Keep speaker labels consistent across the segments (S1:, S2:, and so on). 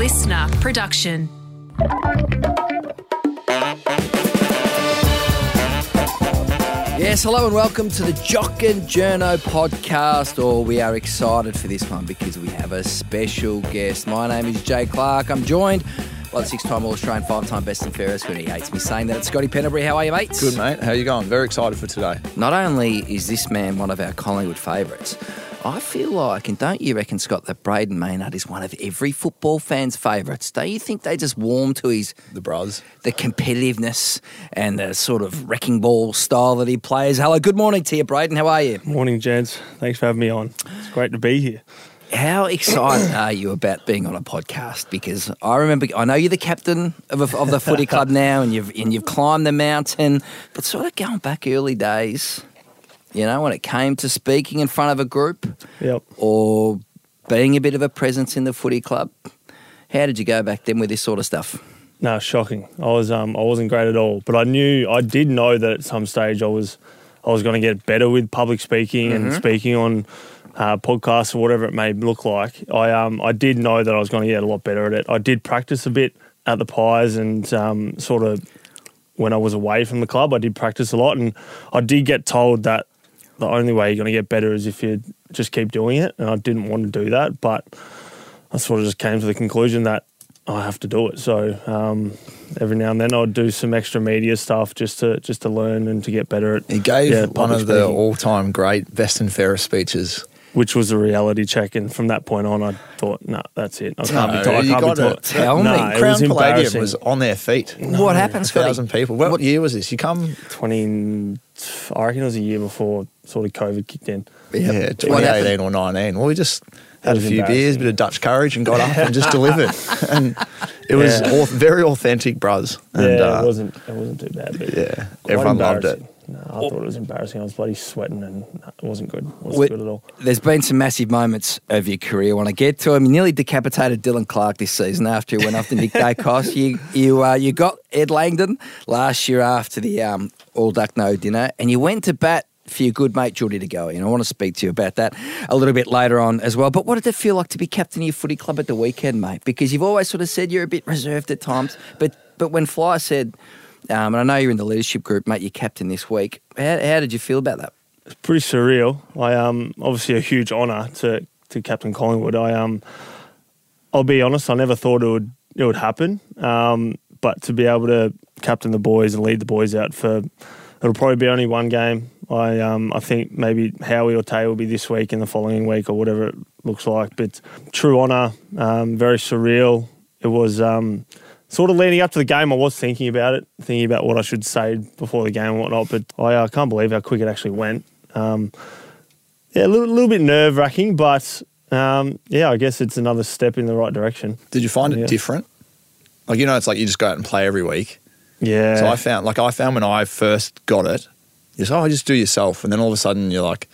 S1: listener production.
S2: Yes, hello and welcome to the Jock and Journo podcast. Oh, we are excited for this one because we have a special guest. My name is Jay Clark. I'm joined by the six-time All-Australian, five-time best and fairest, when he hates me saying that. It's Scotty Pendlebury. How are you, mate?
S3: Good, mate. How are you going? Very excited for today.
S2: Not only is this man one of our Collingwood favourites, I feel like, and don't you reckon, Scott, that Brayden Maynard is one of every football fan's favourites? Don't you think they just warm to his
S3: The bros.
S2: the competitiveness and the sort of wrecking ball style that he plays? Hello, good morning to you, Brayden. How are you?
S4: Morning, gents. Thanks for having me on. It's great to be here.
S2: How excited are you about being on a podcast? Because I remember, I know you're the captain of, a, of the footy club now, and you've and you've climbed the mountain. But sort of going back early days, you know, when it came to speaking in front of a group
S4: Yep.
S2: or being a bit of a presence in the footy club, how did you go back then with this sort of stuff?
S4: No, shocking. I was um I wasn't great at all, but I knew I did know that at some stage I was I was going to get better with public speaking and speaking on uh, podcasts or whatever it may look like. I um I did know that I was going to get a lot better at it. I did practice a bit at the Pies and um, sort of when I was away from the club, I did practice a lot, and I did get told that the only way you're going to get better is if you just keep doing it. And I didn't want to do that, but I sort of just came to the conclusion that I have to do it. So um, every now and then I'd do some extra media stuff just to just to learn and to get better at. It.
S3: He gave
S4: yeah,
S3: one
S4: public
S3: of the all-time great best and fairest speeches.
S4: which was a reality check, and from that point on, I thought, no, that's it. I can't
S3: No,
S4: be. Taught, I
S3: you
S4: can't be
S3: gotta
S4: taught.
S2: tell me.
S3: Crown
S4: it was
S3: Palladium was on their feet.
S2: what happened,
S3: A
S2: Scotty?
S3: thousand people. What, year was this? You come,
S4: Twenty. I reckon it was a year before sort of COVID kicked in.
S3: yeah,
S2: What
S3: 2018 or 19. Well, we just had a few beers,
S4: embarrassing.
S3: bit of Dutch courage, and got up and just delivered. And it was
S4: Yeah.
S3: au- very authentic, bros. And,
S4: yeah,
S3: uh,
S4: it wasn't. It wasn't too bad. But
S3: Yeah, everyone loved it.
S4: No, I thought it was embarrassing. I was bloody sweating, and no, it wasn't good. It wasn't
S2: Wait-
S4: good at all.
S2: There's been some massive moments of your career. When I get to him. You nearly decapitated Dylan Clark this season after he went off to Nick Daicos. You you uh, you got Ed Langdon last year after the um, All Duck No dinner, and you went to bat for your good mate Geordie De Goey. I want to speak to you about that a little bit later on as well. But what did it feel like to be captain of your footy club at the weekend, mate? Because you've always sort of said you're a bit reserved at times, but but when Fly said, um, and I know you're in the leadership group, mate, you're captain this week. How, how did you feel about that?
S4: It's pretty surreal. I um obviously a huge honour to to Captain Collingwood. I um I'll be honest, I never thought it would it would happen. Um, but to be able to captain the boys and lead the boys out for it'll probably be only one game. I um I think maybe Howie or Tay will be this week and the following week or whatever it looks like. But true honour, um, very surreal. It was um sort of leading up to the game, I was thinking about it, thinking about what I should say before the game and whatnot. But I uh, can't believe how quick it actually went. Um, yeah, a little, little bit nerve wracking, but um, yeah, I guess it's another step in the right direction.
S3: Did you find it
S4: Yeah.
S3: different? Like, you know, it's like you just go out and play every week.
S4: Yeah.
S3: So I found, like, I found when I first got it, you say, oh, just do yourself. And then all of a sudden you're like,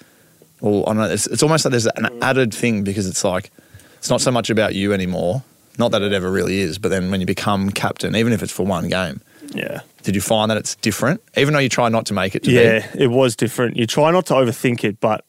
S3: well, I don't know. It's, it's almost like there's an added thing because it's like, it's not so much about you anymore. Not that it ever really is, but then when you become captain, even if it's for one game,
S4: yeah.
S3: did you find that it's different? Even though you try not to make it to
S4: Yeah, it was different. You try not to overthink it, but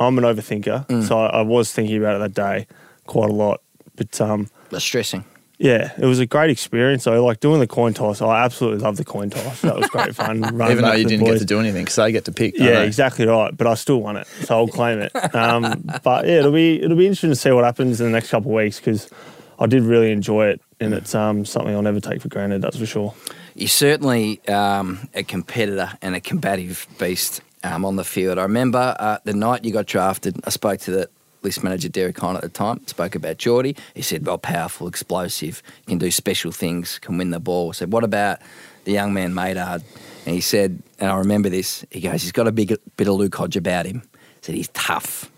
S4: I'm an overthinker. So I, I was thinking about it that day quite a lot. But um,
S2: That's stressing.
S4: Yeah, it was a great experience. I like doing the coin toss. I absolutely love the coin toss. That was great fun.
S3: even though you didn't get to do anything because they get to pick.
S4: Yeah,
S3: they?
S4: exactly right. But I still won it, so I'll claim it. Um, but yeah, it'll be it'll be interesting to see what happens in the next couple of weeks because I did really enjoy it, and it's um, something I'll never take for granted. That's for sure.
S2: You're certainly um, a competitor and a combative beast um, on the field. I remember uh, the night you got drafted, I spoke to the list manager, Derek Hine, at the time, spoke about Geordie. He said, well, powerful, explosive, can do special things, can win the ball. I said, what about the young man, Maynard? And he said, and I remember this, he goes, he's got a big bit of Luke Hodge about him. He said, he's tough.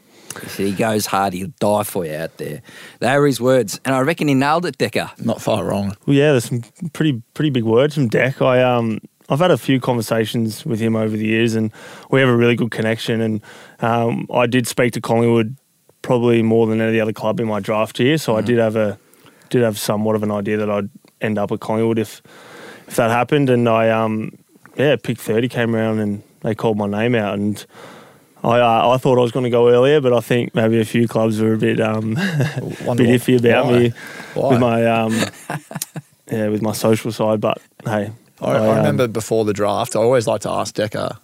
S2: He said, he goes hard, he'll die for you out there. They were his words. And I reckon he nailed it, Decker.
S3: Not far wrong.
S4: Well, yeah, there's some pretty pretty big words from Deck. I um I've had a few conversations with him over the years, and we have a really good connection. And um, I did speak to Collingwood probably more than any other club in my draft year, so I did have a did have somewhat of an idea that I'd end up at Collingwood if if that happened. And I um yeah, pick thirty came around and they called my name out, and I uh, I thought I was going to go earlier, but I think maybe a few clubs were a bit um a bit iffy about
S3: why?
S4: me
S3: Why?
S4: with my um yeah with my social side. But hey,
S3: I, I
S4: um,
S3: remember before the draft, I always like to ask Decker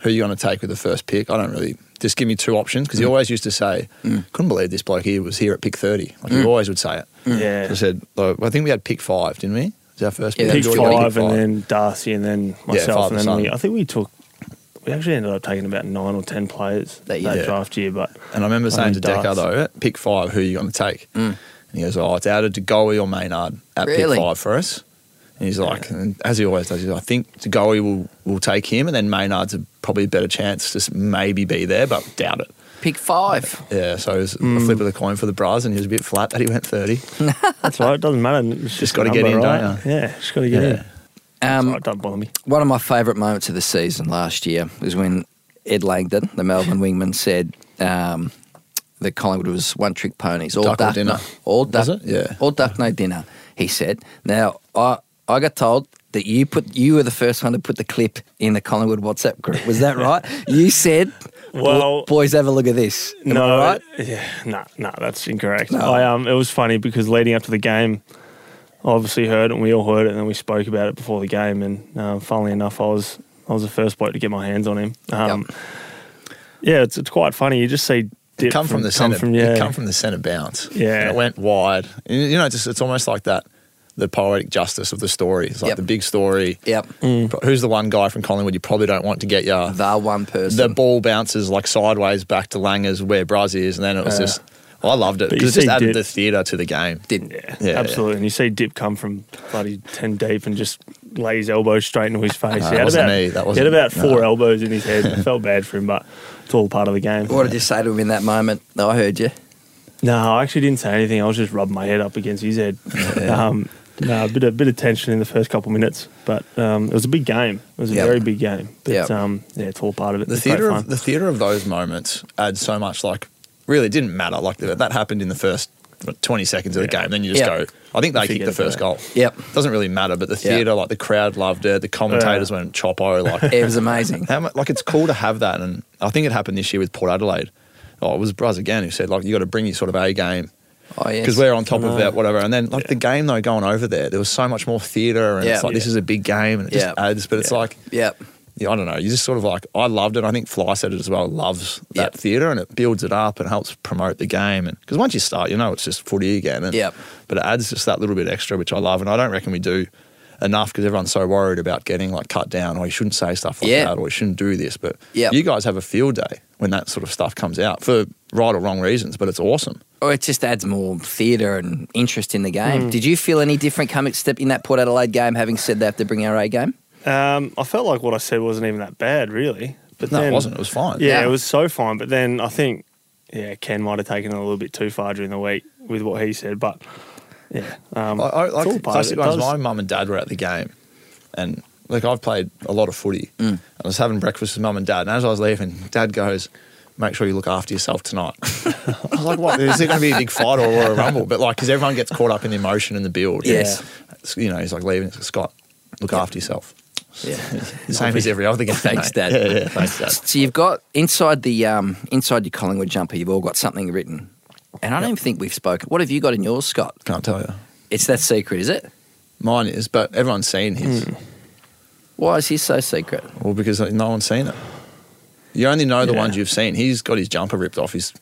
S3: who you're going to take with the first pick. I don't really just give me two options
S4: Mm.
S3: because he always used to say, "Couldn't believe this bloke here was here at pick 30. Like
S4: Mm.
S3: he always would say it.
S4: yeah.
S3: I said, like, I think we had pick five, didn't we? Was our first
S2: Yeah,
S3: pick?
S4: pick
S2: Jordy
S3: Jordy
S4: five, and then Darcy, and then myself,
S3: five
S4: and
S3: and
S4: then we. I think we took. We actually ended up taking about nine or ten players
S2: That
S4: that,
S2: year.
S4: draft year, but
S3: And I remember saying to
S4: mean,
S3: Decker though, pick five, who are you going to take?
S2: Mm.
S3: And he goes, "Oh, it's either De Goey or Maynard at
S2: Really?
S3: pick five for us." And he's like, and as he always does, he's like, I think De Goey will will take him, and then Maynard's a, probably a better chance to s- maybe be there, but doubt it.
S2: Pick five.
S3: Yeah, so it was
S4: Mm.
S3: a flip of the coin for the Bras, and he was a bit flat that he went thirty.
S4: that's right. It doesn't matter. It's just,
S3: gotta get
S4: number,
S3: in, don't
S4: right?
S3: you?
S4: Yeah, just got to get
S3: Yeah.
S4: in.
S2: Um,
S4: Sorry, don't bother me.
S2: One of my favourite moments of the season last year was when Ed Langdon, the Melbourne wingman, said um, that Collingwood was one trick ponies. All
S3: Duck or
S2: duck,
S3: dinner.
S2: no, all duck,
S3: Was it? Yeah.
S2: all duck, no dinner. He said. Now I I got told that you put you were the first one to put the clip in the Collingwood WhatsApp group. Was that right? you said,
S4: Well-
S2: boys, have a look at this. Am
S4: no,
S2: I right?
S4: Yeah, no, no, that's incorrect.
S2: No.
S4: I um, it was funny because leading up to the game, I obviously heard it, and we all heard it, and then we spoke about it before the game. And um, funnily enough, I was I was the first bloke to get my hands on him. Um, Yeah, it's it's quite funny. You just see dip
S3: come from, the
S4: come
S3: centre.
S4: from
S3: it
S4: yeah,
S3: come from the centre bounce.
S4: Yeah.
S3: and it went wide. You know, just it's almost like that. The poetic justice of the story. It's like
S2: Yep.
S3: the big story.
S2: Yep.
S3: Who's the one guy from Collingwood you probably don't want to get your
S2: The one person.
S3: the ball bounces like sideways back to Langers where Braz is, and then it was
S4: Yeah.
S3: just. I loved it because it just added
S4: Dip-
S3: the theatre to the game.
S2: didn't.
S4: yeah,
S3: Yeah,
S4: absolutely. And you see Dip come from bloody ten deep and just lay his elbows straight into his face.
S3: No,
S4: he had
S3: wasn't
S4: about,
S3: me. That was.
S4: he had about four
S3: no.
S4: elbows in his head. I felt bad for him, but it's all part of the game.
S2: What did you say to him in that moment? No, I heard you.
S4: No, I actually didn't say anything. I was just rubbing my head up against his head. Um, no, a bit of bit of tension in the first couple of minutes, but um, it was a big game. It was a
S2: Yeah.
S4: very big game. But
S2: Yeah.
S4: um, yeah, it's all part of it.
S3: The
S4: It's
S3: theatre of the theatre of those moments adds so much. Like, really, it didn't matter. Like that happened in the first what, twenty seconds of the
S4: Yeah.
S3: game. Then you just
S2: Yeah.
S3: go. I think they
S4: Forget
S3: kicked the first goal.
S2: Yep.
S3: Doesn't really matter, but the
S2: Yeah.
S3: theatre, like the crowd loved it. The commentators went chopo. Like,
S2: It was amazing.
S3: how much, like it's cool to have that. And I think it happened this year with Port Adelaide. Oh, it was Braz again who said like you got to bring your sort of A game
S2: Oh yes.
S3: because we're on top of that, whatever. And then like the game though, going over there, there was so much more theatre, and
S2: Yeah.
S3: it's like this is a big game, and it just adds. But it's
S4: Yeah.
S3: like
S2: Yep.
S3: yeah, I don't know. You just sort of like I loved it. I think Fly said it as well. Loves that theatre and it builds it up and helps promote the game. And because once you start, you know it's just footy again. And,
S2: Yep.
S3: But it adds just that little bit extra, which I love. And I don't reckon we do enough because everyone's so worried about getting like cut down, or you shouldn't say stuff like
S2: Yeah.
S3: that, or you shouldn't do this. But
S2: Yep.
S3: you guys have a field day when that sort of stuff comes out for right or wrong reasons. But it's awesome.
S2: Or it just adds more theatre and interest in the game.
S3: Hmm.
S2: Did you feel any different coming step in that Port Adelaide game, having said they have to bring our A game?
S4: Um, I felt like what I said wasn't even that bad, really. But
S3: No,
S4: then,
S3: it wasn't. It was fine.
S4: Yeah,
S2: Yeah.
S4: it was so fine. But then I think, yeah, Ken might have taken it a little bit too far during the week with what he said. But yeah, um,
S3: I, I,
S4: it's all
S3: like
S4: part
S3: classic
S4: it. It
S3: ones. My mum and dad were at the game, and like I've played a lot of footy.
S2: Mm.
S3: I was having breakfast with mum and dad, and as I was leaving, dad goes, "Make sure you look after yourself tonight." I was like, "What? Is there going to be a big fight or, or a rumble?" But like, because everyone gets caught up in the emotion and the build.
S2: Yes.
S3: It's- you know, he's like leaving. It's like, Scott, look after yourself.
S2: Yeah.
S3: Same as every other game.
S2: Thanks. Dad.
S3: Yeah, yeah, thanks, Dad.
S2: So you've got inside the um, inside your Collingwood jumper, you've all got something written, and I don't even think we've spoken. What have you got in yours, Scott?
S3: Can't tell you.
S2: It's that secret, is it?
S3: Mine is, but everyone's seen his.
S4: Hmm.
S2: Why is his so secret?
S3: Well, because no one's seen it. You only know the
S4: Yeah.
S3: ones you've seen. He's got his jumper ripped off his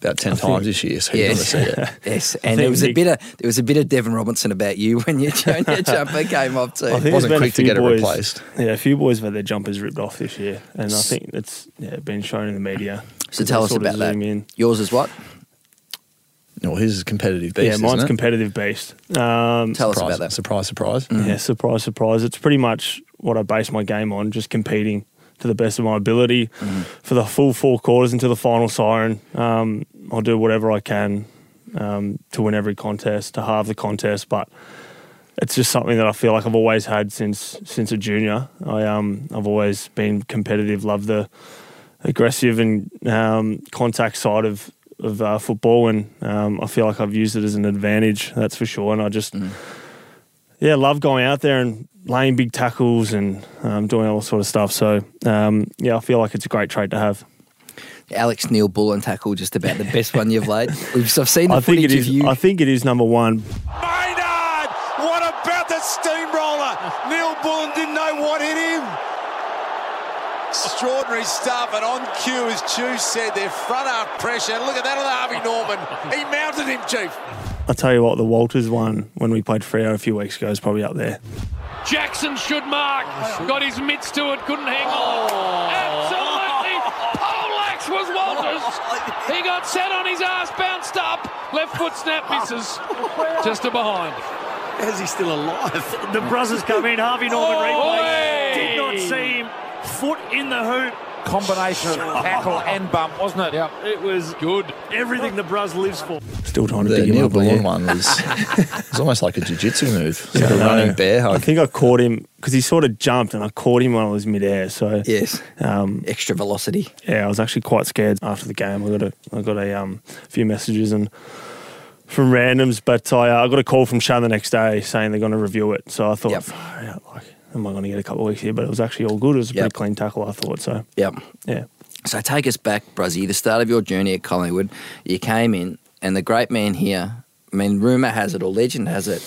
S3: about ten
S4: I think-
S3: times this year, so you're going to see it.
S2: yes. And there
S4: think
S2: was a
S4: Nick-
S2: bit of there was a bit of Devon Robinson about you when your, when your jumper came off too.
S4: I think
S3: Wasn't
S4: there's been
S3: quick
S4: a
S3: to
S4: few
S3: get it
S4: boys,
S3: replaced.
S4: Yeah, a few boys have had their jumpers ripped off this year, and I think it's yeah been shown in the media.
S2: So tell us
S4: sort of
S2: about that.
S4: zoom In.
S2: Yours is what?
S3: No, his is competitive beast.
S4: yeah, mine's
S3: isn't it?
S4: competitive beast. Um,
S2: Tell us
S3: surprise,
S2: about that.
S3: Surprise, surprise.
S4: Yeah, surprise, surprise. It's pretty much what I base my game on, just competing to the best of my ability for the full four quarters until the final siren. Um, I'll do whatever I can um, to win every contest, to halve the contest, but it's just something that I feel like I've always had since since a junior. I um I've always been competitive, love the aggressive and um, contact side of of uh, football, and um, I feel like I've used it as an advantage. That's for sure. And I just yeah, love going out there and laying big tackles and um, doing all sort of stuff. So um, yeah, I feel like it's a great trait to have.
S2: Alex Neal-Bullen tackle, just about the best one you've laid. We've, I've seen the
S4: I think it is.
S2: of you.
S4: I think it is number one.
S1: Maynard! What about the steamroller? Neal-Bullen didn't know what hit him. Extraordinary stuff, and on cue, as Chu said, their front half pressure. Look at that on Harvey Norman. He mounted him, Chief.
S4: I'll tell you what, the Walters one when we played Freo a few weeks ago is probably up there.
S5: Jackson should mark. Got his mitts to it, couldn't hang on. Oh. Absolutely. Polax was Walters. He got set on his ass, bounced up. Left foot snap misses. Just to behind.
S1: How's he still alive?
S6: The brothers come in. Harvey Norman
S5: Oh,
S6: replay. Did not see him. Foot in the hoop.
S7: Combination of tackle and bump, wasn't it? Yep.
S6: It was
S5: Good.
S6: everything the Bros lives for.
S4: Still trying to
S3: The
S4: pick him
S3: Neil
S4: up.
S3: Bullen
S4: yeah.
S3: one was it's almost like a jiu-jitsu move. It's like a
S4: I know.
S3: running bear hug.
S4: I think I caught him because he sort of jumped and I caught him when I was midair. So
S2: yes,
S4: um,
S2: extra velocity.
S4: yeah, I was actually quite scared after the game. I got a I got a um, few messages and from randoms, but I, uh, I got a call from Shan the next day saying they're going to review it. So I thought,
S2: Yep.
S4: "Far out, like, am I going to get a couple of weeks here? But it was actually all good. It was a
S2: Yep.
S4: pretty clean tackle, I thought. So
S2: Yep.
S4: yeah,
S2: So take us back, Bruzzie, the start of your journey at Collingwood. You came in, and the great man here, I mean, rumour has it, or legend has it,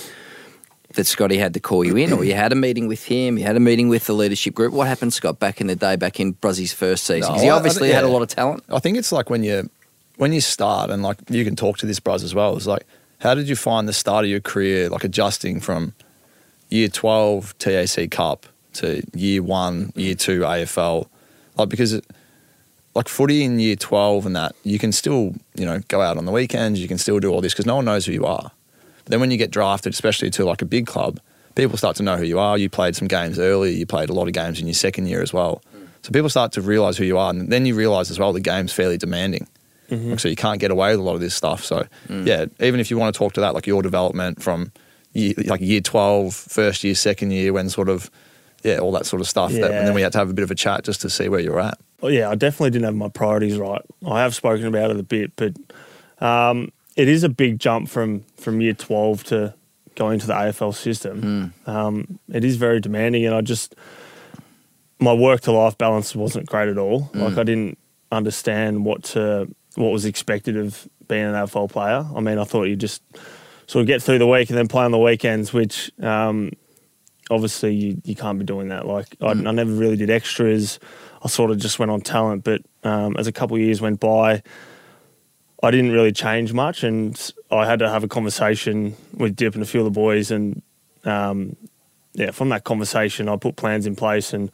S2: that Scotty had to call you in, or you had a meeting with him, you had a meeting with the leadership group. What happened, Scott, back in the day, back in Bruzzie's first season? 'Cause he
S3: No, I- I
S2: obviously had a lot of talent.
S3: I think it's like when you when you start and like you can talk to this bros as well. It's like how did you find the start of your career like adjusting from year twelve TAC Cup to year one, year two AFL? Like because it, like footy in year twelve and that you can still you know go out on the weekends, you can still do all this because no one knows who you are. But then when you get drafted, especially to like a big club, people start to know who you are. You played some games earlier, you played a lot of games in your second year as well. So people start to realise who you are, and then you realise as well the game's fairly demanding. Mm-hmm. Like, so you can't get away with a lot of this stuff. So mm. yeah, even if you want to talk to that, like your development from year, like year 12, first year, second year, when sort of yeah, all that sort of stuff. That, and then we had to have a bit of a chat just to see where you're at.
S4: Well, yeah, I definitely didn't have my priorities right. I have spoken about it a bit, but um, it is a big jump from from year twelve to going to the AFL system. Um, it is very demanding, and I just my work to life balance wasn't great at all. Like I didn't understand what to what was expected of being an AFL player. I mean, I thought you just sort of get through the week and then play on the weekends, which um, obviously you, you can't be doing that. Like I, I never really did extras. I sort of just went on talent, but um, as a couple of years went by, I didn't really change much, and I had to have a conversation with Dip and a few of the boys, and um, yeah, from that conversation, I put plans in place, and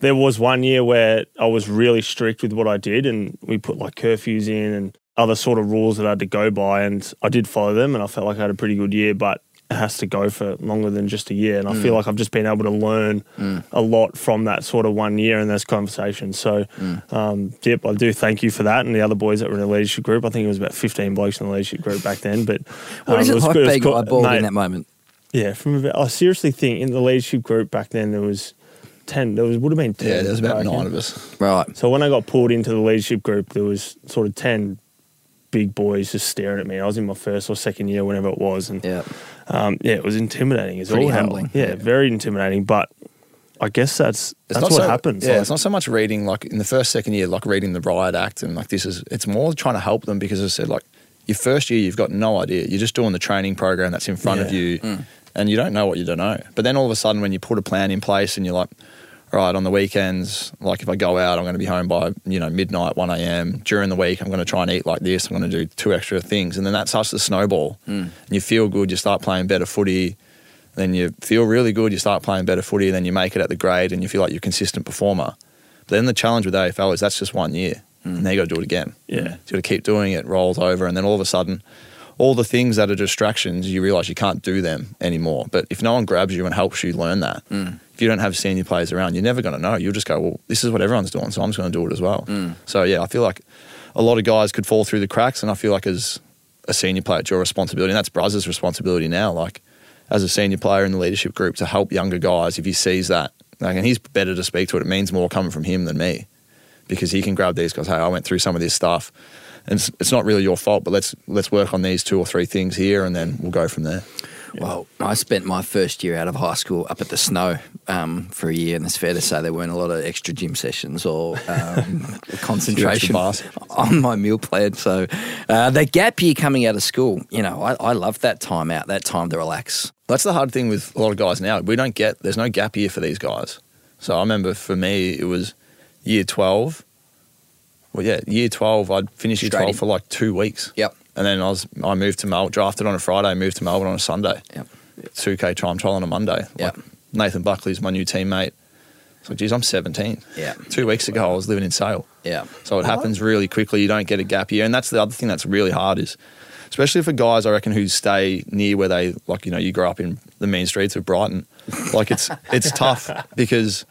S4: there was one year where I was really strict with what I did, and we put like curfews in and other sort of rules that I had to go by, and I did follow them, and I felt like I had a pretty good year, but it has to go for longer than just a year, and I feel like I've just been able to learn a lot from that sort of one year and those conversations. So, um, Dip, I do thank you for that, and the other boys that were in the leadership group. I think it was about fifteen blokes in the leadership group back then, but
S2: What
S4: um,
S2: is it, like
S4: good. It was
S2: being
S4: cool.
S2: eyeballed in that moment?
S4: yeah, from about, I seriously think in the leadership group back then there was ten. There was would have been ten.
S3: Yeah, there was about nine of us.
S2: Right.
S4: So when I got pulled into the leadership group, there was sort of ten big boys just staring at me. I was in my first or second year, whenever it was, and
S2: Yeah.
S4: um, yeah, it was intimidating
S2: Pretty
S4: all
S2: humbling.
S4: Yeah, very intimidating. But I guess that's that's
S3: not
S4: what
S3: so,
S4: happens.
S3: Yeah,
S4: like-
S3: it's not so much reading like in the first second year, like reading the riot act and like this is. It's more trying to help them because I said, like your first year, you've got no idea. You're just doing the training program that's in front of
S4: Yeah.
S3: you, and you don't know what you don't know. But then all of a sudden, when you put a plan in place and you're like, all right, on the weekends, like if I go out, I'm going to be home by you know midnight, one a.m. During the week, I'm going to try and eat like this. I'm going to do two extra things, and then that starts to snowball. Hmm. And you feel good. You start playing better footy. Then you feel really good. You start playing better footy. Then you make it at the grade, and you feel like you're a consistent performer. But then the challenge with AFL is that's just one year, hmm. and then you got to do it again.
S4: Yeah.
S3: you got to keep doing it. Rolls over, and then all of a sudden, all the things that are distractions, you realize you can't do them anymore. But if no one grabs you and helps you learn that, mm. if you don't have senior players around, you're never going to know. You'll just go, well, this is what everyone's doing, so I'm just going to do it as well. Mm. So yeah, I feel like a lot of guys could fall through the cracks, and I feel like as a senior player, it's your responsibility, and that's Braz's responsibility now. Like as a senior player in the leadership group to help younger guys if he sees that. Like, and he's better to speak to it. It means more coming from him than me because he can grab these guys. Hey, I went through some of this stuff, and it's, it's not really your fault, but let's let's work on these two or three things here, and then we'll go from there.
S2: Well, I spent my first year out of high school up at the snow um, for a year, and it's fair to say there weren't a lot of extra gym sessions or um, concentration on my meal plan. So uh, the gap year coming out of school, you know, I, I love that time out, that time to relax.
S3: That's the hard thing with a lot of guys now. We don't get there's no gap year for these guys. So I remember for me it was year twelve. Well, yeah, year twelve. I'd finished year twelve
S2: in.
S3: for like two weeks.
S2: Yep.
S3: And then I was I moved to Melbourne, drafted on a Friday, moved to Melbourne on a Sunday.
S2: Yep.
S3: Two K time trial on a Monday.
S2: Yep.
S3: Like Nathan Buckley's my new teammate. So geez, I'm 17.
S2: Yeah.
S3: Two weeks ago I was living in Sale.
S2: Yeah.
S3: So it happens really quickly. You don't get a gap year, and that's the other thing that's really hard is, especially for guys I reckon who stay near where they like. You know, you grow up in the mean streets of Brighton. Like it's it's tough because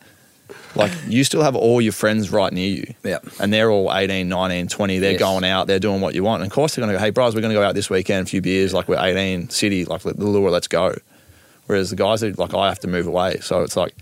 S3: like you still have all your friends right near you.
S2: Yeah.
S3: And they're all 18, 19, 20. They're
S2: Yes.
S3: going out. They're doing what you want. And of course they're going to go, hey, bros, we're going to go out this weekend, a few beers. Like we're 18, city, like the lure, let's go. Whereas the guys that like I have to move away. So it's like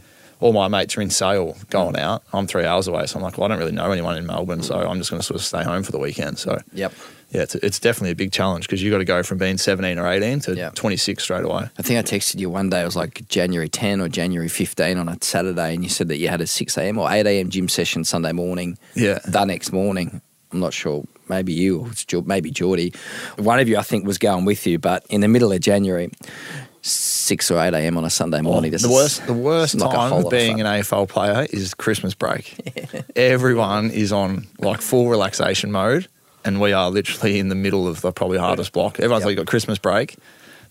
S3: all my mates are in Sale going out. I'm three hours away. So I'm like, well, I don't really know anyone in Melbourne. So I'm just going to sort of stay home for the weekend. So
S2: Yep.
S3: yeah, it's, it's definitely a big challenge because you got to go from being 17 or 18 to
S2: Yeah.
S3: 26 straight away.
S2: I think I texted you one day. It was like January 10 or January 15 on a Saturday, and you said that you had a 6 a.m. or 8 a.m. gym session Sunday morning.
S3: Yeah.
S2: The next morning. I'm not sure. Maybe you or maybe Geordie. One of you, I think, was going with you, but in the middle of January, 6 or 8 a.m. on a Sunday morning.
S3: the worst, the worst
S2: not
S3: time of
S2: of
S3: being an AFL player is Christmas break. Everyone is on like full relaxation mode, and we are literally in the middle of the probably hardest block. Everyone's
S2: Yep.
S3: like, got Christmas break.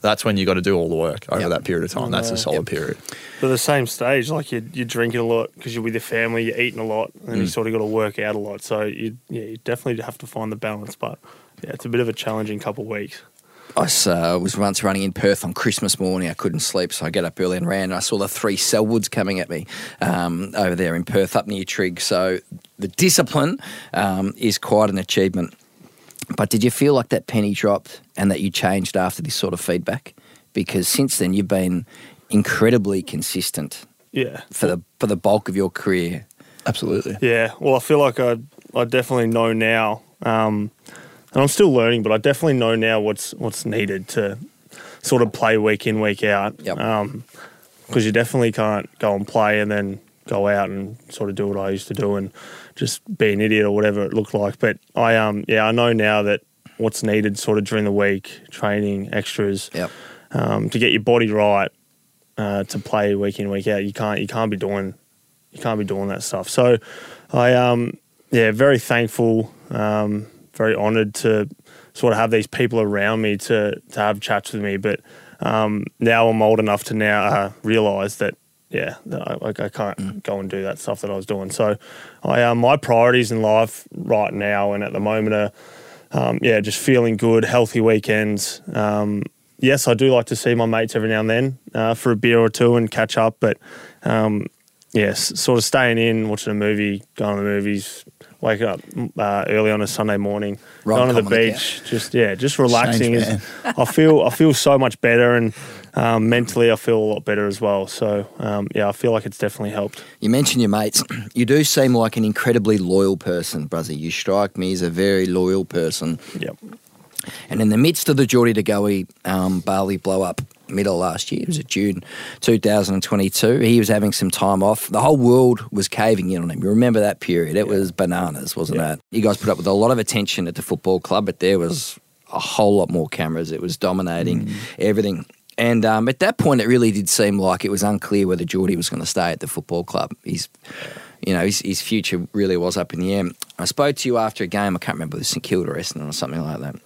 S3: That's when you got to do all the work over
S2: Yep.
S3: that period of time. That's a solid period.
S4: But the same stage, like you, you're drinking a lot because you're with your family, you're eating a lot, and
S3: Mm.
S4: you sort of got to work out a lot. So you, yeah, you definitely have to find the balance. But yeah, it's a bit of a challenging couple of weeks.
S2: I s- uh, was once running in Perth on Christmas morning. I couldn't sleep, so I get up early and ran. And I saw the three Selwoods coming at me um, over there in Perth, up near Trigg. So the discipline um, is quite an achievement. But did you feel like that penny dropped and that you changed after this sort of feedback? Because since then you've been incredibly consistent
S4: Yeah,
S2: for the for the bulk of your career.
S3: Absolutely.
S4: Yeah, well, I feel like I I definitely know now, um, and I'm still learning, but I definitely know now what's what's needed to sort of play week in week out.
S2: Yep.
S4: Because you definitely can't go and play and then go out and sort of do what I used to do and just be an idiot or whatever it looked like. But I um yeah I know now that what's needed sort of during the week, training, extras,
S2: Yep.
S4: um, to get your body right uh, to play week in week out. You can't you can't be doing you can't be doing that stuff. So I um yeah very thankful, um, very honoured to sort of have these people around me to to have chats with me. But um, now I'm old enough to now uh, realise that. Yeah, that I, like I can't go and do that stuff that I was doing. So, I um, my priorities in life right now and at the moment are, um, yeah, just feeling good, healthy weekends, um, yes, I do like to see my mates every now and then uh, for a beer or two and catch up. But um, yes, sort of staying in, watching a movie, going to the movies, waking up uh, early on a Sunday morning,
S2: Right,
S4: going to the
S2: on the
S4: beach, just yeah, just relaxing.
S3: Change,
S4: Is, I feel I feel so much better and. Um, mentally, I feel a lot better as well. So, um, yeah, I feel like it's definitely helped.
S2: You mentioned your mates. You do seem like an incredibly loyal person, brother. You strike me as a very loyal person.
S4: Yep.
S2: And in the midst of the Geordie De Goey um, Bali blow up middle last year, it was June 2022, he was having some time off. The whole world was caving in on him. You remember that period? It was bananas, wasn't it? You guys put up with a lot of attention at the football club, but there was a whole lot more cameras. It was dominating everything. And um, at that point, it really did seem like it was unclear whether Geordie was going to stay at the football club. He's you know, his, his future really was up in the air. I spoke to you after a game. I can't remember, it was St Kilda or Essendon or something like that.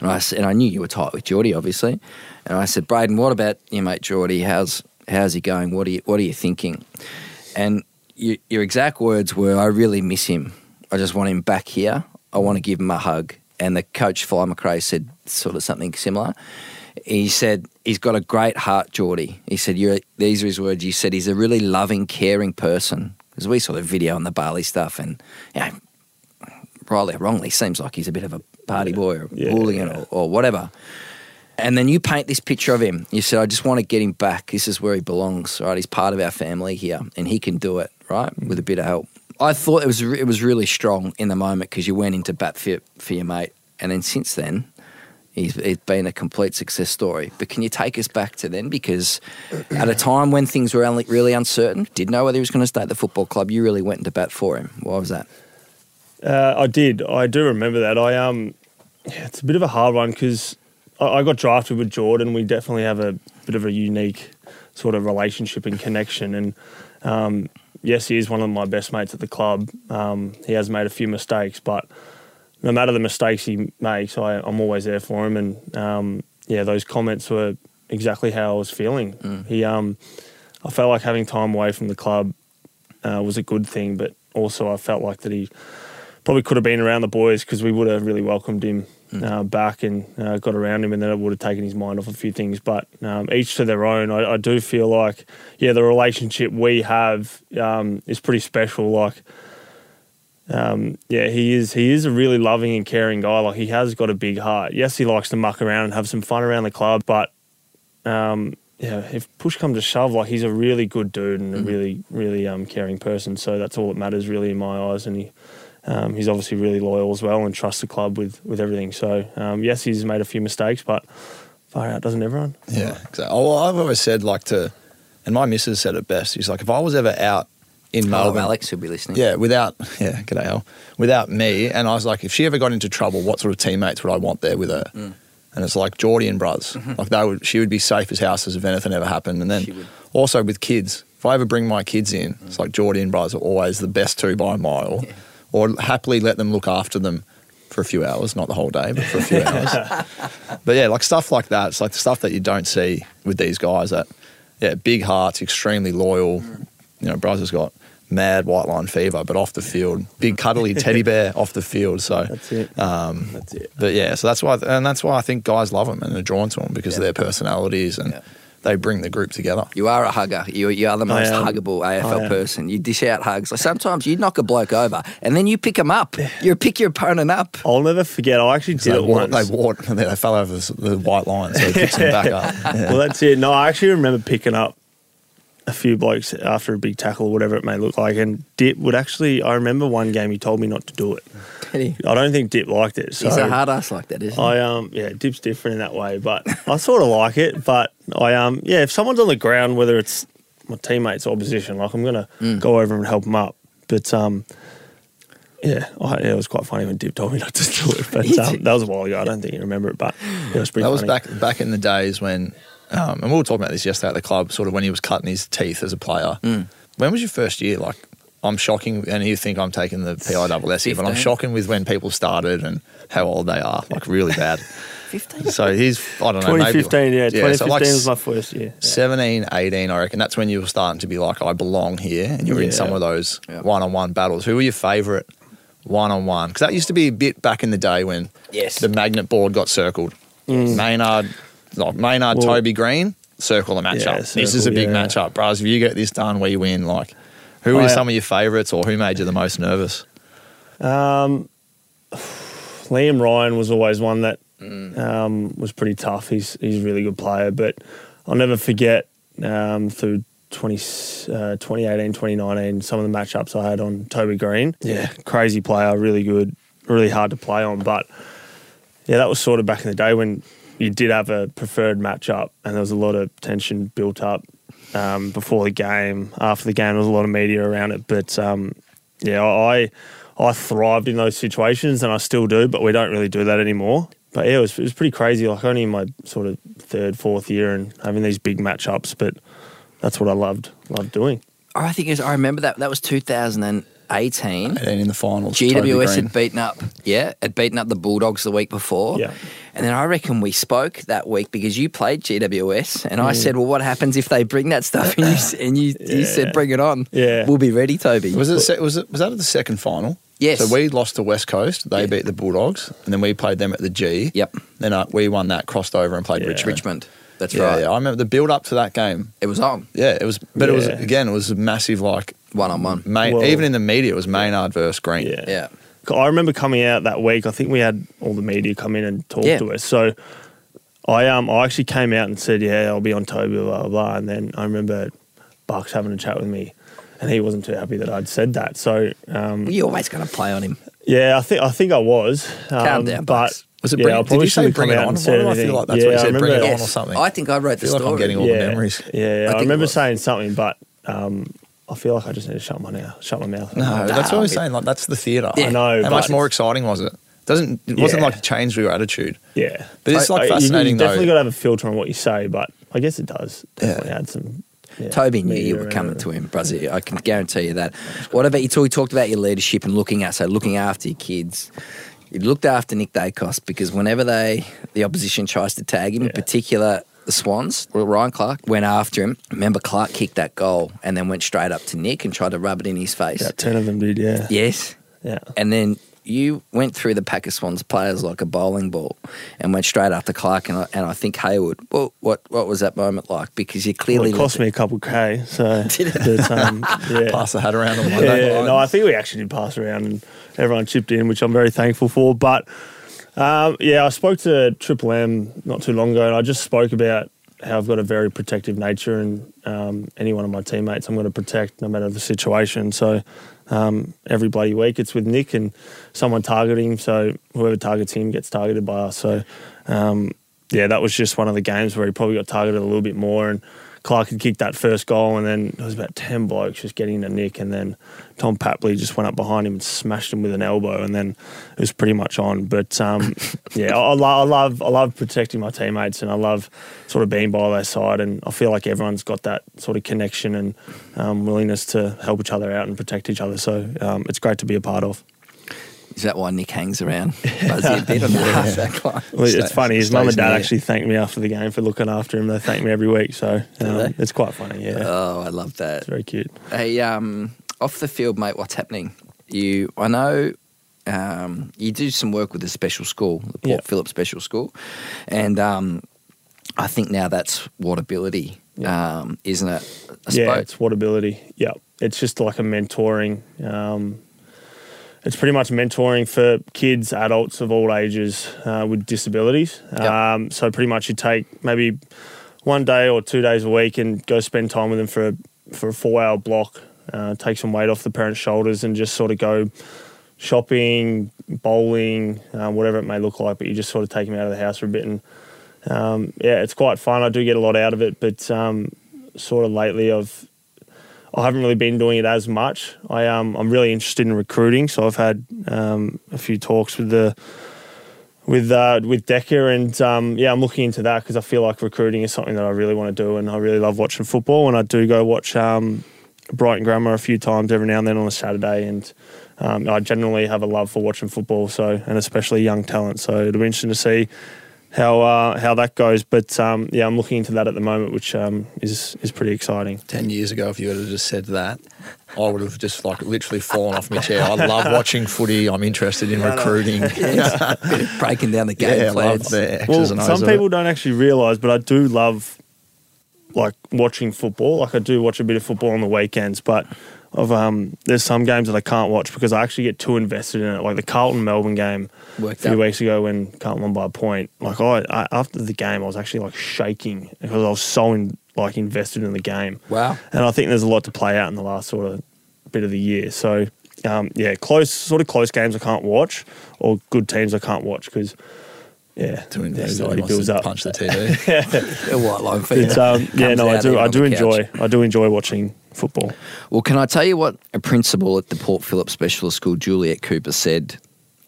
S2: And I said, and I knew you were tight with Geordie, obviously. And I said, Brayden, what about your mate Geordie? How's how's he going? What are you What are you thinking? And you, your exact words were, "I really miss him. I just want him back here. I want to give him a hug." And the coach Fly McRae said sort of something similar. He said he's got a great heart, Geordie. He said, You're, "These are his words." He said he's a really loving, caring person. Because we saw the video on the Bali stuff, and you know, rightly or wrongly, seems like he's a bit of a party boy or
S4: Yeah,
S2: hooligan
S4: yeah.
S2: or, or whatever. And then you paint this picture of him. You said, I just want to get him back. This is where he belongs, right? He's part of our family here and he can do it, right? With a bit of help. I thought it was it was really strong in the moment because you went into bat for, for your mate. And then since then, He's, he's been a complete success story. But can you take us back to then? Because at a time when things were only really uncertain, didn't know whether he was going to stay at the football club, you really went into bat for him. Why was that?
S4: Uh, I did. I do remember that. I um, yeah, it's a bit of a hard one because I, got drafted with Jordan. We definitely have a bit of a unique sort of relationship and connection. And um, yes, he is one of my best mates at the club. Um, he has made a few mistakes, but no matter the mistakes he makes, I, I'm always there for him. And um, yeah, those comments were exactly how I was feeling. He, um, I felt like having time away from the club uh, was a good thing, but also I felt like that he probably could have been around the boys because we would have really welcomed him uh, back and uh, got around him, and then it would have taken his mind off a few things. But um, each to their own. I, I do feel like, yeah, the relationship we have um, is pretty special. Like, um, yeah, he is. He is a really loving and caring guy. Like, he has got a big heart. Yes, he likes to muck around and have some fun around the club, but um, yeah, if push comes to shove, like he's a really good dude and a really, really um, caring person. So that's all that matters, really, in my eyes. And he, um, he's obviously really loyal as well and trusts the club with with everything. So um, yes, he's made a few mistakes, but far out doesn't everyone?
S3: Yeah, exactly. Oh, well, I've always said like to, and my missus said it best. She's like, if I was ever out in
S2: Hello,
S3: Melbourne,
S2: Alex, who'll be listening.
S3: yeah, without yeah, g'day Al, without me, and I was like, if she ever got into trouble, what sort of teammates would I want there with her?
S2: Mm.
S3: And it's like Geordie and Bruz,
S2: Mm-hmm.
S3: like they would, she would be safe as houses if anything ever happened. And then also with kids, if I ever bring my kids in,
S2: Mm.
S3: it's like Geordie and Bruz are always the best two by a mile, or happily let them look after them for a few hours, not the whole day, but for a few hours. But yeah, like stuff like that. It's like the stuff that you don't see with these guys. That yeah, big hearts, extremely loyal. You know, Braz has got mad white line fever, but off the field, big cuddly teddy bear off the field. So
S4: That's it.
S3: Um,
S4: That's it.
S3: but yeah, so that's why, and that's why I think guys love them and are drawn to them because of their personalities and
S2: Yeah.
S3: They bring the group together.
S2: You are a hugger. You, you are the most huggable AFL person. You dish out hugs. Like sometimes you knock a bloke over and then you pick him up. You pick your opponent up.
S4: I'll never forget. I actually did
S3: They,
S4: it
S3: wore,
S4: once.
S3: they wore, they fell over the the white line, so he picks them back up. Yeah.
S4: Well, that's it. No, I actually remember picking up a few blokes after a big tackle or whatever it may look like. And Dip would actually, I remember one game he told me not to do it. I don't think Dip liked it. So
S2: He's a hard ass like that, isn't he?
S4: I um yeah, Dip's different in that way, but I sort of like it. But I um yeah, if someone's on the ground, whether it's my teammates or opposition, like I'm gonna
S2: Mm.
S4: go over and help them up. But um. Yeah, I, yeah, it was quite funny when Dip told me not to do it, but um, that was a while ago. I don't think you remember it, but it was pretty.
S3: That was
S4: funny.
S3: back back in the days when, um, and we were talking about this yesterday at the club, sort of when he was cutting his teeth as a player.
S2: Mm.
S3: When was your first year? Like, I'm shocking, and you think I'm taking the PISS here, but I'm shocking with when people started and how old they are, like really bad.
S2: 15.
S3: so he's, I don't know, maybe
S4: 2015, yeah, 2015
S3: so like
S4: was my first year.
S3: 17, 18, I reckon. That's when you were starting to be like, I belong here, and you're in some of those one-on-one battles. Who were your favourite one-on-one? Because that used to be a bit back in the day when
S2: Yes.
S3: the magnet board got circled. Mm. Maynard, like Maynard,
S4: Well-
S3: Toby Greene, circle the matchup.
S4: Yeah,
S3: this is a big
S4: yeah.
S3: matchup, bros. If you get this done, we win. Like, who are
S4: yeah.
S3: some of your favourites, or who made you the most nervous?
S4: Um, Liam Ryan was always one that
S3: Mm.
S4: um, was pretty tough. He's he's a really good player, but I'll never forget um, through 20, uh, 2018, 2019, some of the matchups I had on Toby Greene. Yeah, crazy player, really good, really hard to play on. But yeah, that was sort of back in the day when you did have a preferred matchup and there was a lot of tension built up um, before the game. After the game, there was a lot of media around it. But um, yeah, I I thrived in those situations and I still do, but we don't really do that anymore. But yeah, it was, it was pretty crazy. Like only in my sort of third, fourth year and having these big matchups, but that's what I loved loved doing.
S2: I think is I remember that that was 2000
S3: And in the finals,
S2: GWS had beaten up, yeah, had beaten up the Bulldogs the week before.
S4: Yeah.
S2: And then I reckon we spoke that week because you played GWS, and I
S4: Mm.
S2: said, "Well, what happens if they bring that stuff?" And you, and you, you said, "Bring it on.
S4: Yeah.
S2: we'll be ready, Toby."
S3: Was it, was it was that at the second final?
S2: Yes.
S3: So we lost to West Coast. They
S2: Yeah.
S3: beat the Bulldogs, and then we played them at the G.
S2: Yep.
S3: Then uh, we won that, crossed over, and played
S4: Yeah.
S3: Richmond.
S2: Richmond. That's
S3: Yeah,
S2: right.
S3: yeah, I remember the build up to that game.
S2: It was on
S3: Yeah, it was, but it was
S4: Yeah.
S3: again, it was a massive like,
S2: one on one.
S3: May,
S4: Well-
S3: even in the media, it was Maynard versus Greene.
S4: Yeah.
S2: Yeah.
S4: I remember coming out that week. I think we had all the media come in and talk
S2: Yeah.
S4: to us. So I um I actually came out and said, "Yeah, I'll be on Toby." Blah blah. blah. And then I remember Bucks having a chat with me, and he wasn't too happy that I'd said that. So um,
S2: Well, you're always going to play on him.
S4: yeah, I think I think I was. Um,
S2: Calm down,
S4: but
S2: Bucks.
S3: Was it
S4: Yeah,
S3: bring,
S4: I
S3: did
S4: probably
S3: you say bring it
S4: out
S3: on?
S4: and
S3: Why do I feel like that's
S4: Yeah,
S3: what you
S4: I
S3: said? Bring it
S4: remember-
S3: on or something.
S2: I think I wrote the
S3: feel like
S2: story.
S3: I'm getting all
S4: yeah,
S3: the memories.
S4: Yeah, I,
S2: think it
S4: remember saying something, but um, I feel like I just need to shut my mouth. Shut my mouth.
S3: No, that's what I was saying. Like that's the theatre.
S2: Yeah.
S4: I know.
S3: How much more exciting was it? Doesn't it wasn't
S4: Yeah.
S3: like it changed your attitude.
S4: Yeah,
S3: But it's, like,
S4: I- you-
S3: fascinating,
S4: You, definitely
S3: though.
S4: got to have a filter on what you say, but I guess it does. Definitely add some. Yeah,
S2: Toby knew you were coming to him, Brazzy. I can guarantee you that. What about you? Talk, you talked about your leadership and looking at so looking after your kids. You looked after Nick Daicos because whenever they the opposition tries to tag him, in particular the Swans, well, Ryan Clarke went after him. Remember, Clark kicked that goal and then went straight up to Nick and tried to rub it in his face.
S4: About ten of them did. Yeah.
S2: Yes,
S4: Yeah.
S2: and then you went through the pack of Swans players like a bowling ball and went straight after Clark and I, and I think Hayward. Well, what what was that moment like? Because you
S4: Well,
S2: clearly
S4: it cost me a couple k. So, did but, um, yeah.
S3: Pass the hat around on
S4: yeah,
S3: Monday.
S4: no, I think we actually did pass around and everyone chipped in, which I'm very thankful for. But um, yeah, I spoke to Triple M not too long ago, and I just spoke about how I've got a very protective nature, and um, any one of my teammates I'm going to protect no matter the situation. So um, every bloody week it's with Nick and someone targeting him. So whoever targets him gets targeted by us. So um, yeah, that was just one of the games where he probably got targeted a little bit more and. Clark had kicked that first goal, and then there was about ten blokes just getting to Nick, and then Tom Papley just went up behind him and smashed him with an elbow, and then it was pretty much on. But um, yeah, I, I, lo- I love I love protecting my teammates, and I love sort of being by their side, and I feel like everyone's got that sort of connection and um, willingness to help each other out and protect each other. So um, it's great to be a part of.
S2: Is that why Nick hangs around Buzzy a bit on the halfback?
S4: Well, it's funny. His mum and dad actually thanked me after the game for looking after him. They thank me every week, so um, it's quite funny. Yeah,
S2: Oh, I love that.
S4: it's very cute.
S2: Hey, um, off the field, mate, what's happening? You, I know, um, you do some work with the special school, the Port
S4: Yeah.
S2: Phillip Special School, and um, I think now that's Whatability,
S4: Yeah.
S2: um, isn't it?
S4: Yeah, it's Whatability. Yeah, it's just like a mentoring. It's pretty much mentoring for kids, adults of all ages uh, with disabilities.
S2: Yep.
S4: Um, so pretty much you take maybe one day or two days a week and go spend time with them for a, for a four hour block. Uh, take some weight off the parents' shoulders and just sort of go shopping, bowling, uh, whatever it may look like. But you just sort of take them out of the house for a bit and um, yeah, it's quite fun. I do get a lot out of it, but um, sort of lately I've I haven't really been doing it as much. I um I'm really interested in recruiting, so I've had um, a few talks with the with uh, with Decker, and um, yeah, I'm looking into that because I feel like recruiting is something that I really want to do, and I really love watching football, and I do go watch um, Brighton Grammar a few times every now and then on a Saturday, and um, I generally have a love for watching football, so and especially young talent. So it'll be interesting to see how uh, how that goes. But um, yeah, I'm looking into that at the moment, which um, is is pretty exciting.
S3: Ten years ago, if you had just said that, I would have just like literally fallen off my chair. I love watching footy. I'm interested in recruiting.
S2: breaking down the game
S3: yeah, I love
S2: plans.
S3: the X's
S4: Well,
S3: and O's
S4: some people don't actually realise, but I do love like watching football. Like I do watch a bit of football on the weekends, but of um, there's some games that I can't watch because I actually get too invested in it. Like the Carlton Melbourne game a few
S2: up.
S4: weeks ago when Carlton won by a point. Like I, I after the game, I was actually like shaking because I was so in, like invested in the game.
S2: Wow.
S4: And I think there's a lot to play out in the last sort of bit of the year. So, um, yeah, close sort of close games I can't watch, or good teams I can't watch because, yeah,
S3: Too
S4: the
S3: invested.
S4: anxiety
S3: Wants
S4: builds
S3: to
S4: up.
S3: punch the TV.
S2: A white line for
S4: It's, um, yeah, no, I do. I do enjoy.
S2: couch.
S4: I do enjoy watching football.
S2: Well, can I tell you what a principal at the Port Phillip Specialist School, Juliet Cooper, said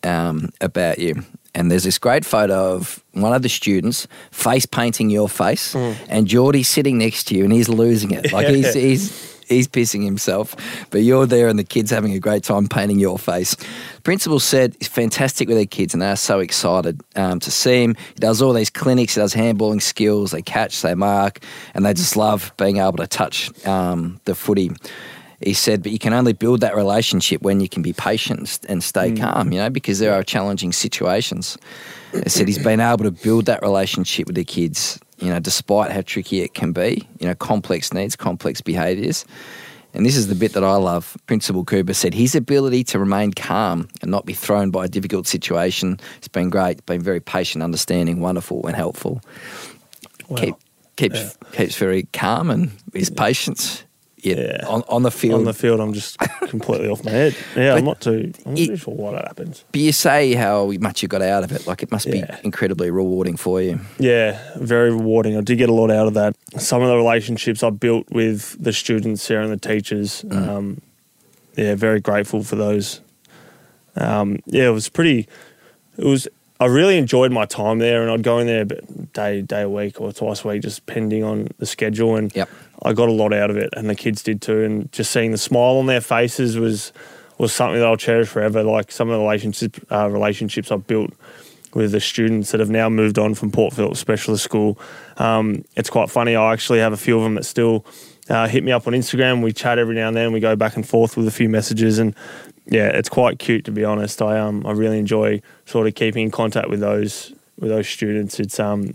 S2: um, about you? And there's this great photo of one of the students face painting your face, and Geordie sitting next to you, and he's losing it. Like he's he's he's pissing himself, but you're there, and the kids having a great time painting your face. Principal said he's fantastic with their kids, and they're so excited um, to see him. He does all these clinics, he does handballing skills, they catch, they mark, and they just love being able to touch um, the footy he said, but you can only build that relationship when you can be patient and st- and stay calm, you know, because there are challenging situations. He said he's been able to build that relationship with the kids, you know, despite how tricky it can be, you know, complex needs, complex behaviours. And this is the bit that I love. Principal Cooper said his ability to remain calm and not be thrown by a difficult situation has been great, been very patient, understanding, wonderful, and helpful.
S4: Wow.
S2: Keep, keeps keeps very calm and his patience. Yeah,
S4: Yeah.
S2: on, on the field.
S4: On the field, I'm just completely off my head. Yeah,
S2: But
S4: I'm not too. I'm not
S2: it-
S4: too sure why that happens.
S2: but you say how much you got out of it. Like it must be incredibly rewarding for you.
S4: Yeah, very rewarding. I did get a lot out of that. Some of the relationships I built with the students here and the teachers, um, yeah, very grateful for those. Um, yeah, it was pretty. It was. I really enjoyed my time there, and I'd go in there but day day a week or twice a week, just pending on the schedule. And
S2: Yep.
S4: I got a lot out of it, and the kids did too. And just seeing the smile on their faces was was something that I'll cherish forever. Like some of the relationships uh, relationships I've built with the students that have now moved on from Port Phillip Specialist School. Um, it's quite funny. I actually have a few of them that still uh, hit me up on Instagram. We chat every now and then. We go back and forth with a few messages, and yeah, it's quite cute to be honest. I um I really enjoy sort of keeping in contact with those with those students. It's um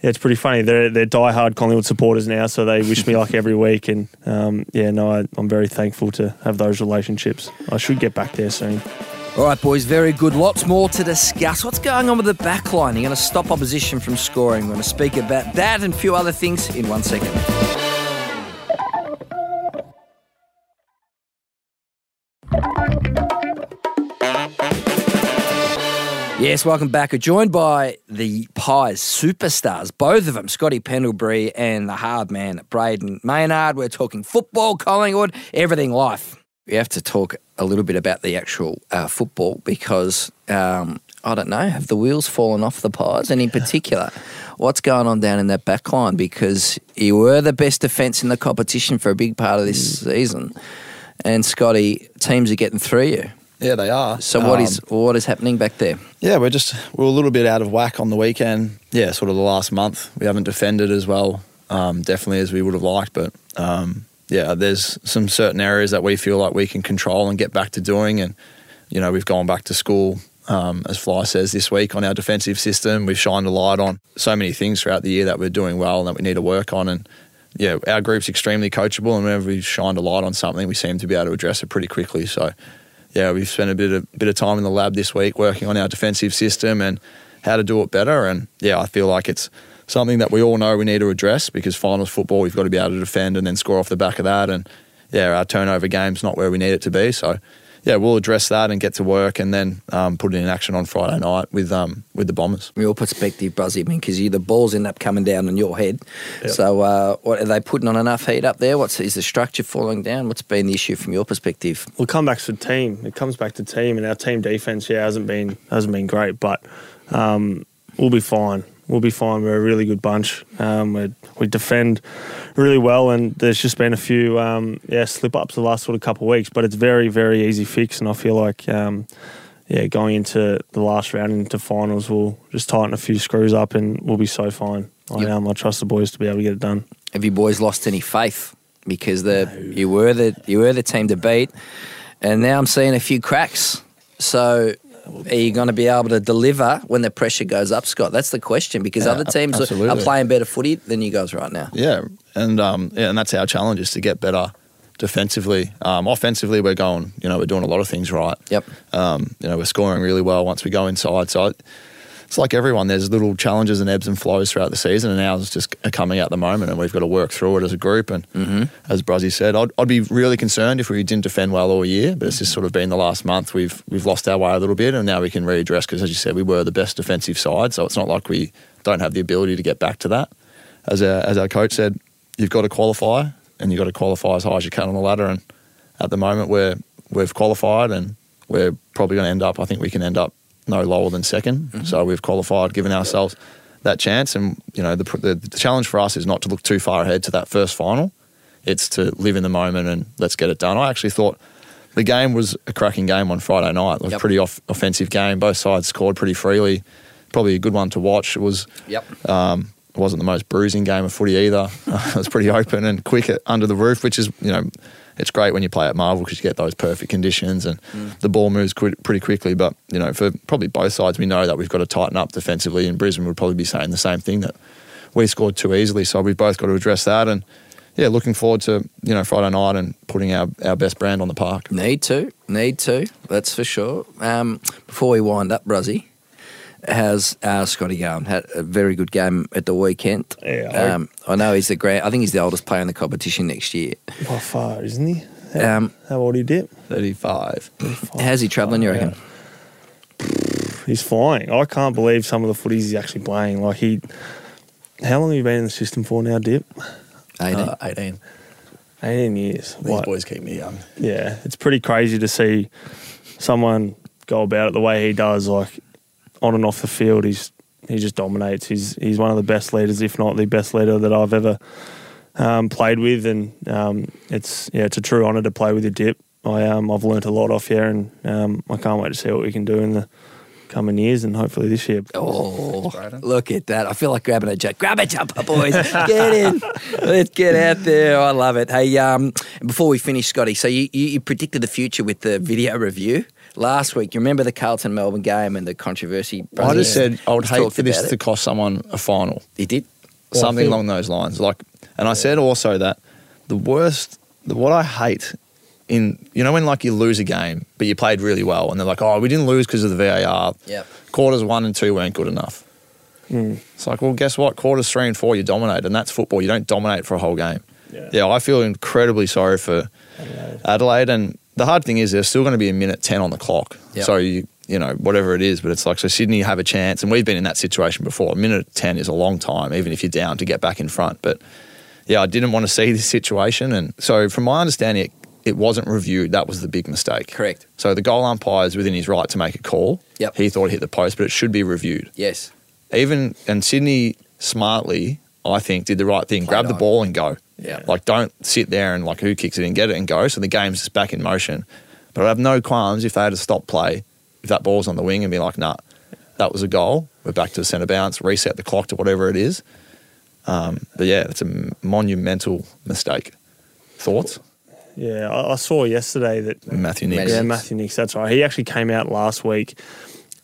S4: yeah, it's pretty funny. They're they're diehard Collingwood supporters now, so they wish me luck every week. And um, yeah, no, I, I'm very thankful to have those relationships. I should get back there soon.
S2: All right, boys, very good. Lots more to discuss. What's going on with the back line? You're going to stop opposition from scoring. We're going to speak about that and a few other things in one second. Yes, welcome back. We're joined by the Pies superstars, both of them, Scotty Pendlebury and the hard man, Brayden Maynard. We're talking football, Collingwood, everything life. We have to talk a little bit about the actual uh, football because um, I don't know, have the wheels fallen off the Pies? And in particular, what's going on down in that back line? Because you were the best defence in the competition for a big part of this season. And Scotty, teams are getting through you.
S3: Yeah, they are.
S2: So what
S3: Um,
S2: is what is happening back there?
S3: Yeah, we're just we're a little bit out of whack on the weekend. Yeah, sort of the last month we haven't defended as well, um, definitely as we would have liked. But um, yeah, there's some certain areas that we feel like we can control and get back to doing. And you know, we've gone back to school, um, as Fly says this week on our defensive system. We've shined a light on so many things throughout the year that we're doing well and that we need to work on. And yeah, our group's extremely coachable, and whenever we've shined a light on something, we seem to be able to address it pretty quickly. So yeah, we've spent a bit of bit of time in the lab this week working on our defensive system and how to do it better. And yeah, I feel like it's something that we all know we need to address because finals football, we've got to be able to defend and then score off the back of that. And yeah, our turnover game's not where we need it to be. So yeah, we'll address that and get to work and then um, put it in action on Friday night with um, with the Bombers.
S2: From your perspective, Bruzzie, I mean, because the balls end up coming down on your head. So, uh, what are they putting on enough heat up there? What's is the structure falling down? What's been the issue from your perspective?
S4: Well, it comes back to team. It comes back to team, and our team defense, yeah, hasn't been hasn't been great, but um, we'll be fine. We'll be fine. We're a really good bunch. Um, we we defend really well, and there's just been a few um, yeah slip ups the last sort of couple of weeks, but it's very very easy fix, and I feel like um, yeah going into the last round into finals, we'll just tighten a few screws up, and we'll be so fine. I
S2: Yep.
S4: um, I trust the boys to be able to get it done.
S2: Have you boys lost any faith? Because the you were the you were the team to beat, and now I'm seeing a few cracks. So. Are you going to be able to deliver when the pressure goes up, Scott? That's the question because
S3: Yeah,
S2: other teams are, are playing better footy than you guys right now.
S3: Yeah, and um, yeah, and that's our challenge is to get better defensively. Um, offensively, we're going. You know, we're doing a lot of things right.
S2: Yep.
S3: Um, you know, we're scoring really well once we go inside. So it- it's like everyone. There's little challenges and ebbs and flows throughout the season, and ours just are coming at the moment, and we've got to work through it as a group. And mm-hmm. as Bruzzie said, I'd, I'd be really concerned if we didn't defend well all year. But it's just sort of been the last month we've we've lost our way a little bit, and now we can readdress because, as you said, we were the best defensive side. So it's not like we don't have the ability to get back to that. As our, as our coach said, you've got to qualify, and you've got to qualify as high as you can on the ladder. And at the moment, we're we've qualified, and we're probably going to end up. I think we can end up no lower than 2nd So we've qualified, given ourselves that chance. And you know, the, the the challenge for us is not to look too far ahead to that first final. It's to live in the moment and let's get it done. I actually thought the game was a cracking game on Friday night. It was
S2: Yep.
S3: a pretty off- offensive game. Both sides scored pretty freely. Probably a good one to watch. It was.
S2: Yep.
S3: Um, wasn't the most bruising game of footy either. it was pretty open and quick under the roof, which is you know it's great when you play at Marvel because you get those perfect conditions and the ball moves qu- pretty quickly. But you know, for probably both sides, we know that we've got to tighten up defensively. And Brisbane would probably be saying the same thing that we scored too easily. So we've both got to address that. And yeah, looking forward to you know Friday night and putting our, our best brand on the park.
S2: Need to, need to. That's for sure. Um, before we wind up, Bruzzie, How's uh, Scotty going? Had a very good game at the weekend.
S4: Yeah, I-
S2: um, I know he's the grand. I think he's the oldest player in the competition next year.
S4: By far, isn't he? How,
S2: Um,
S4: how old are you, Dip?
S3: 35.
S2: How's he travelling? You reckon?
S4: He's flying. I can't believe some of the footies he's actually playing. Like he, how long have you been in the system for now, Dip?
S2: Eighteen.
S3: Uh, 18.
S4: 18 years.
S3: These
S4: Like,
S3: boys keep me young.
S4: yeah, it's pretty crazy to see someone go about it the way he does. Like on and off the field, he's he just dominates. He's he's one of the best leaders, if not the best leader that I've ever um, played with, and um, it's yeah, it's a true honour to play with your Dip. I um I've learnt a lot off here, and um, I can't wait to see what we can do in the coming years, and hopefully this year.
S2: Oh, look at that. I feel like grabbing a jump. Grab a jumper, boys. Get in. Let's get out there. I love it. Hey, um, before we finish, Scotty, so you, you, you predicted the future with the video review last week. You remember the Carlton Melbourne game and the controversy?
S3: I just said I would hate for this
S2: about
S3: to cost someone a final.
S2: He did.
S3: something along those lines. Like, and I said also that the worst, the, what I hate in, you know, when like you lose a game, but you played really well, and they're like, oh, we didn't lose because of the VAR.
S2: Yep.
S3: Quarters one and two weren't good enough. Hmm. It's like, well, guess what? Quarters three and four, you dominate, and that's football. You don't dominate for a whole game.
S4: Yeah.
S3: I feel incredibly sorry for Adelaide, and the hard thing is there's still going to be a minute ten on the clock.
S2: Yep.
S3: So you, you know, whatever it is, but it's like so Sydney have a chance, and we've been in that situation before. A minute ten is a long time, even if you're down to get back in front. But yeah, I didn't want to see this situation, and so from my understanding, it, it wasn't reviewed. That was the big mistake.
S2: Correct.
S3: So the goal umpire is within his right to make a call.
S2: Yep.
S3: He thought it hit the post, but it should be reviewed.
S2: Yes.
S3: Even and Sydney smartly, I think, did the right thing. Grab the ball and go.
S2: Yeah.
S3: Like don't sit there and like who kicks it and get it and go. So the game's just back in motion. But I have no qualms if they had to stop play, if that ball's on the wing and be like, nah, that was a goal. We're back to the centre bounce, reset the clock to whatever it is. Um, but yeah, it's a monumental mistake. Thoughts?
S4: Yeah, I, I saw yesterday that
S3: Matthew Nicks.
S4: Yeah, Matthew Nicks. That's right. He actually came out last week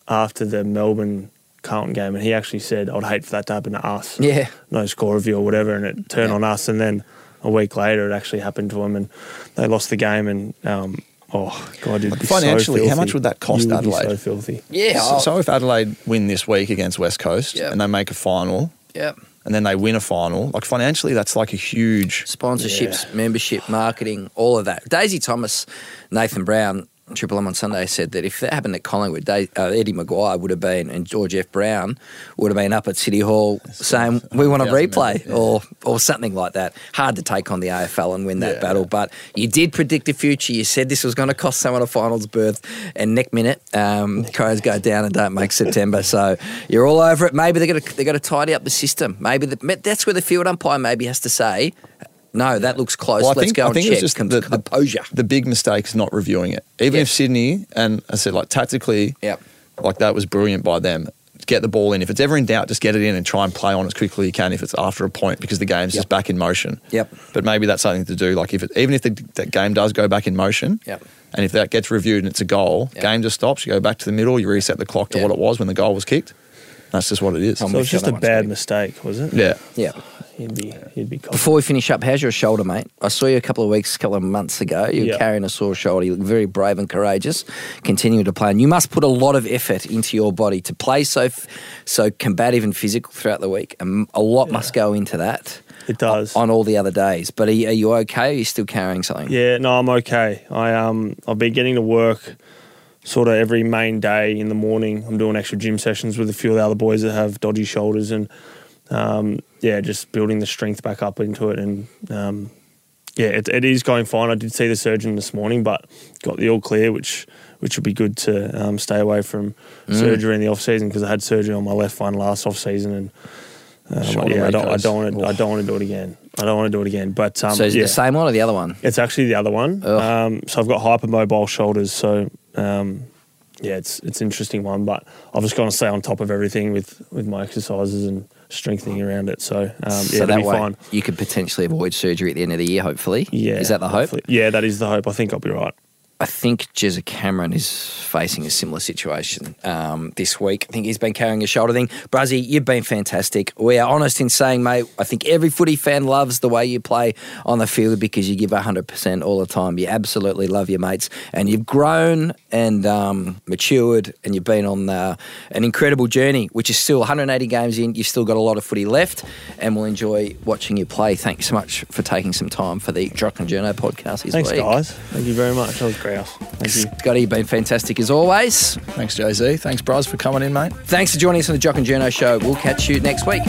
S4: after the Melbourne Carlton game, and he actually said, "I'd hate for that to happen to us."
S2: Yeah.
S4: no score review or whatever, and it turned
S2: Yeah.
S4: on us. And then a week later, it actually happened to them, and they lost the game. And um, oh god, it'd be so
S3: financially, how much would that cost
S4: You would be
S3: Adelaide?
S4: so filthy.
S2: Yeah.
S3: So,
S2: oh,
S3: so if Adelaide win this week against West Coast
S2: Yep.
S3: and they make a final
S2: yep.
S3: and then they win a final, like financially, that's like a huge.
S2: Sponsorships, membership, marketing, all of that. Daisy Thomas, Nathan Brown, Triple M on Sunday said that if that happened at Collingwood, Da- uh, Eddie McGuire would have been and George F. Brown would have been up at City Hall saying we want a replay
S3: yeah.
S2: or or something like that. Hard to take on the AFL and win that
S3: Yeah.
S2: battle, but you did predict the future. You said this was going to cost someone a finals berth, and next minute, um, Crows go down and don't make September. So you're all over it. Maybe they're going to they got to tidy up the system. Maybe the, that's where the field umpire maybe has to say. No, that looks close.
S3: Well, I
S2: Let's
S3: think,
S2: go
S3: I
S2: and
S3: think
S2: check.
S3: it's just
S2: Com-
S3: the, the,
S2: composure.
S3: the big mistake is not reviewing it. Even
S2: Yep.
S3: if Sydney, and I said, like, tactically,
S2: Yep.
S3: like that was brilliant by them. Get the ball in. If it's ever in doubt, just get it in and try and play on as quickly as you can if it's after a point because the game's
S2: Yep.
S3: just back in motion.
S2: Yep.
S3: But maybe that's something to do. Like if it, even if the, that game does go back in motion,
S2: Yep.
S3: and if that gets reviewed and it's a goal,
S2: Yep.
S3: game just stops. You go back to the middle. You reset the clock to
S2: Yep.
S3: what it was when the goal was kicked. That's just what it is.
S2: I'm
S4: So
S2: with
S4: it's just a bad mistake, was it?
S3: Yeah.
S2: Yeah.
S4: He'd be he'd be. Cold.
S2: Before we finish up, how's your shoulder, mate? I saw you a couple of weeks, a couple of months ago. You were
S4: Yeah.
S2: carrying a sore shoulder. You look very brave and courageous. Continue to play, and you must put a lot of effort into your body to play so f- so combative and physical throughout the week. And a lot must go into that.
S4: It does.
S2: on all the other days. But are you, are you okay? Are you still carrying something?
S4: Yeah, no, I'm okay. I um I've been getting to work sort of every main day in the morning. I'm doing extra gym sessions with a few of the other boys that have dodgy shoulders and um, yeah, just building the strength back up into it and um, yeah, it, it is going fine. I did see the surgeon this morning, but got the all clear, which which would be good to um, stay away from surgery in the off season because I had surgery on my left one last off season and. Um,
S3: Shoulder
S4: yeah, I don't, I don't want to. I don't want to do it again. I don't want to do it again. But um,
S2: so is it
S4: yeah.
S2: the same one or the other one?
S4: It's actually the other one. Um, so I've got hypermobile shoulders. So um, yeah, it's it's an interesting one. But I've just got to stay on top of everything with with my exercises and strengthening around it. So um, yeah,
S2: so
S4: it'll
S2: that
S4: be
S2: way
S4: fine.
S2: you could potentially avoid surgery at the end of the year. Hopefully,
S4: Yeah,
S2: Is that the hope?
S4: hopefully. Yeah, that is the hope. I think I'll be right.
S2: I think Jezza Cameron is facing a similar situation um, this week. I think he's been carrying a shoulder thing. Bruzzie, you've been fantastic. We are honest in saying, mate, I think every footy fan loves the way you play on the field because you give 100% all the time. You absolutely love your mates. And you've grown and um, matured and you've been on uh, an incredible journey, which is still 180 games in. You've still got a lot of footy left and we'll enjoy watching you play. Thanks so much for taking some time for the Jock and Journo podcast this
S4: Thanks,
S2: week.
S4: guys. Thank you very much. That was Fair. Thank you.
S2: Scotty, you've been fantastic as always.
S3: Thanks, Jay Z. Thanks, Bros, for coming in, mate.
S2: Thanks for joining us on the Jock and Journo Show. We'll catch you next week.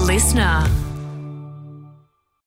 S2: Listener.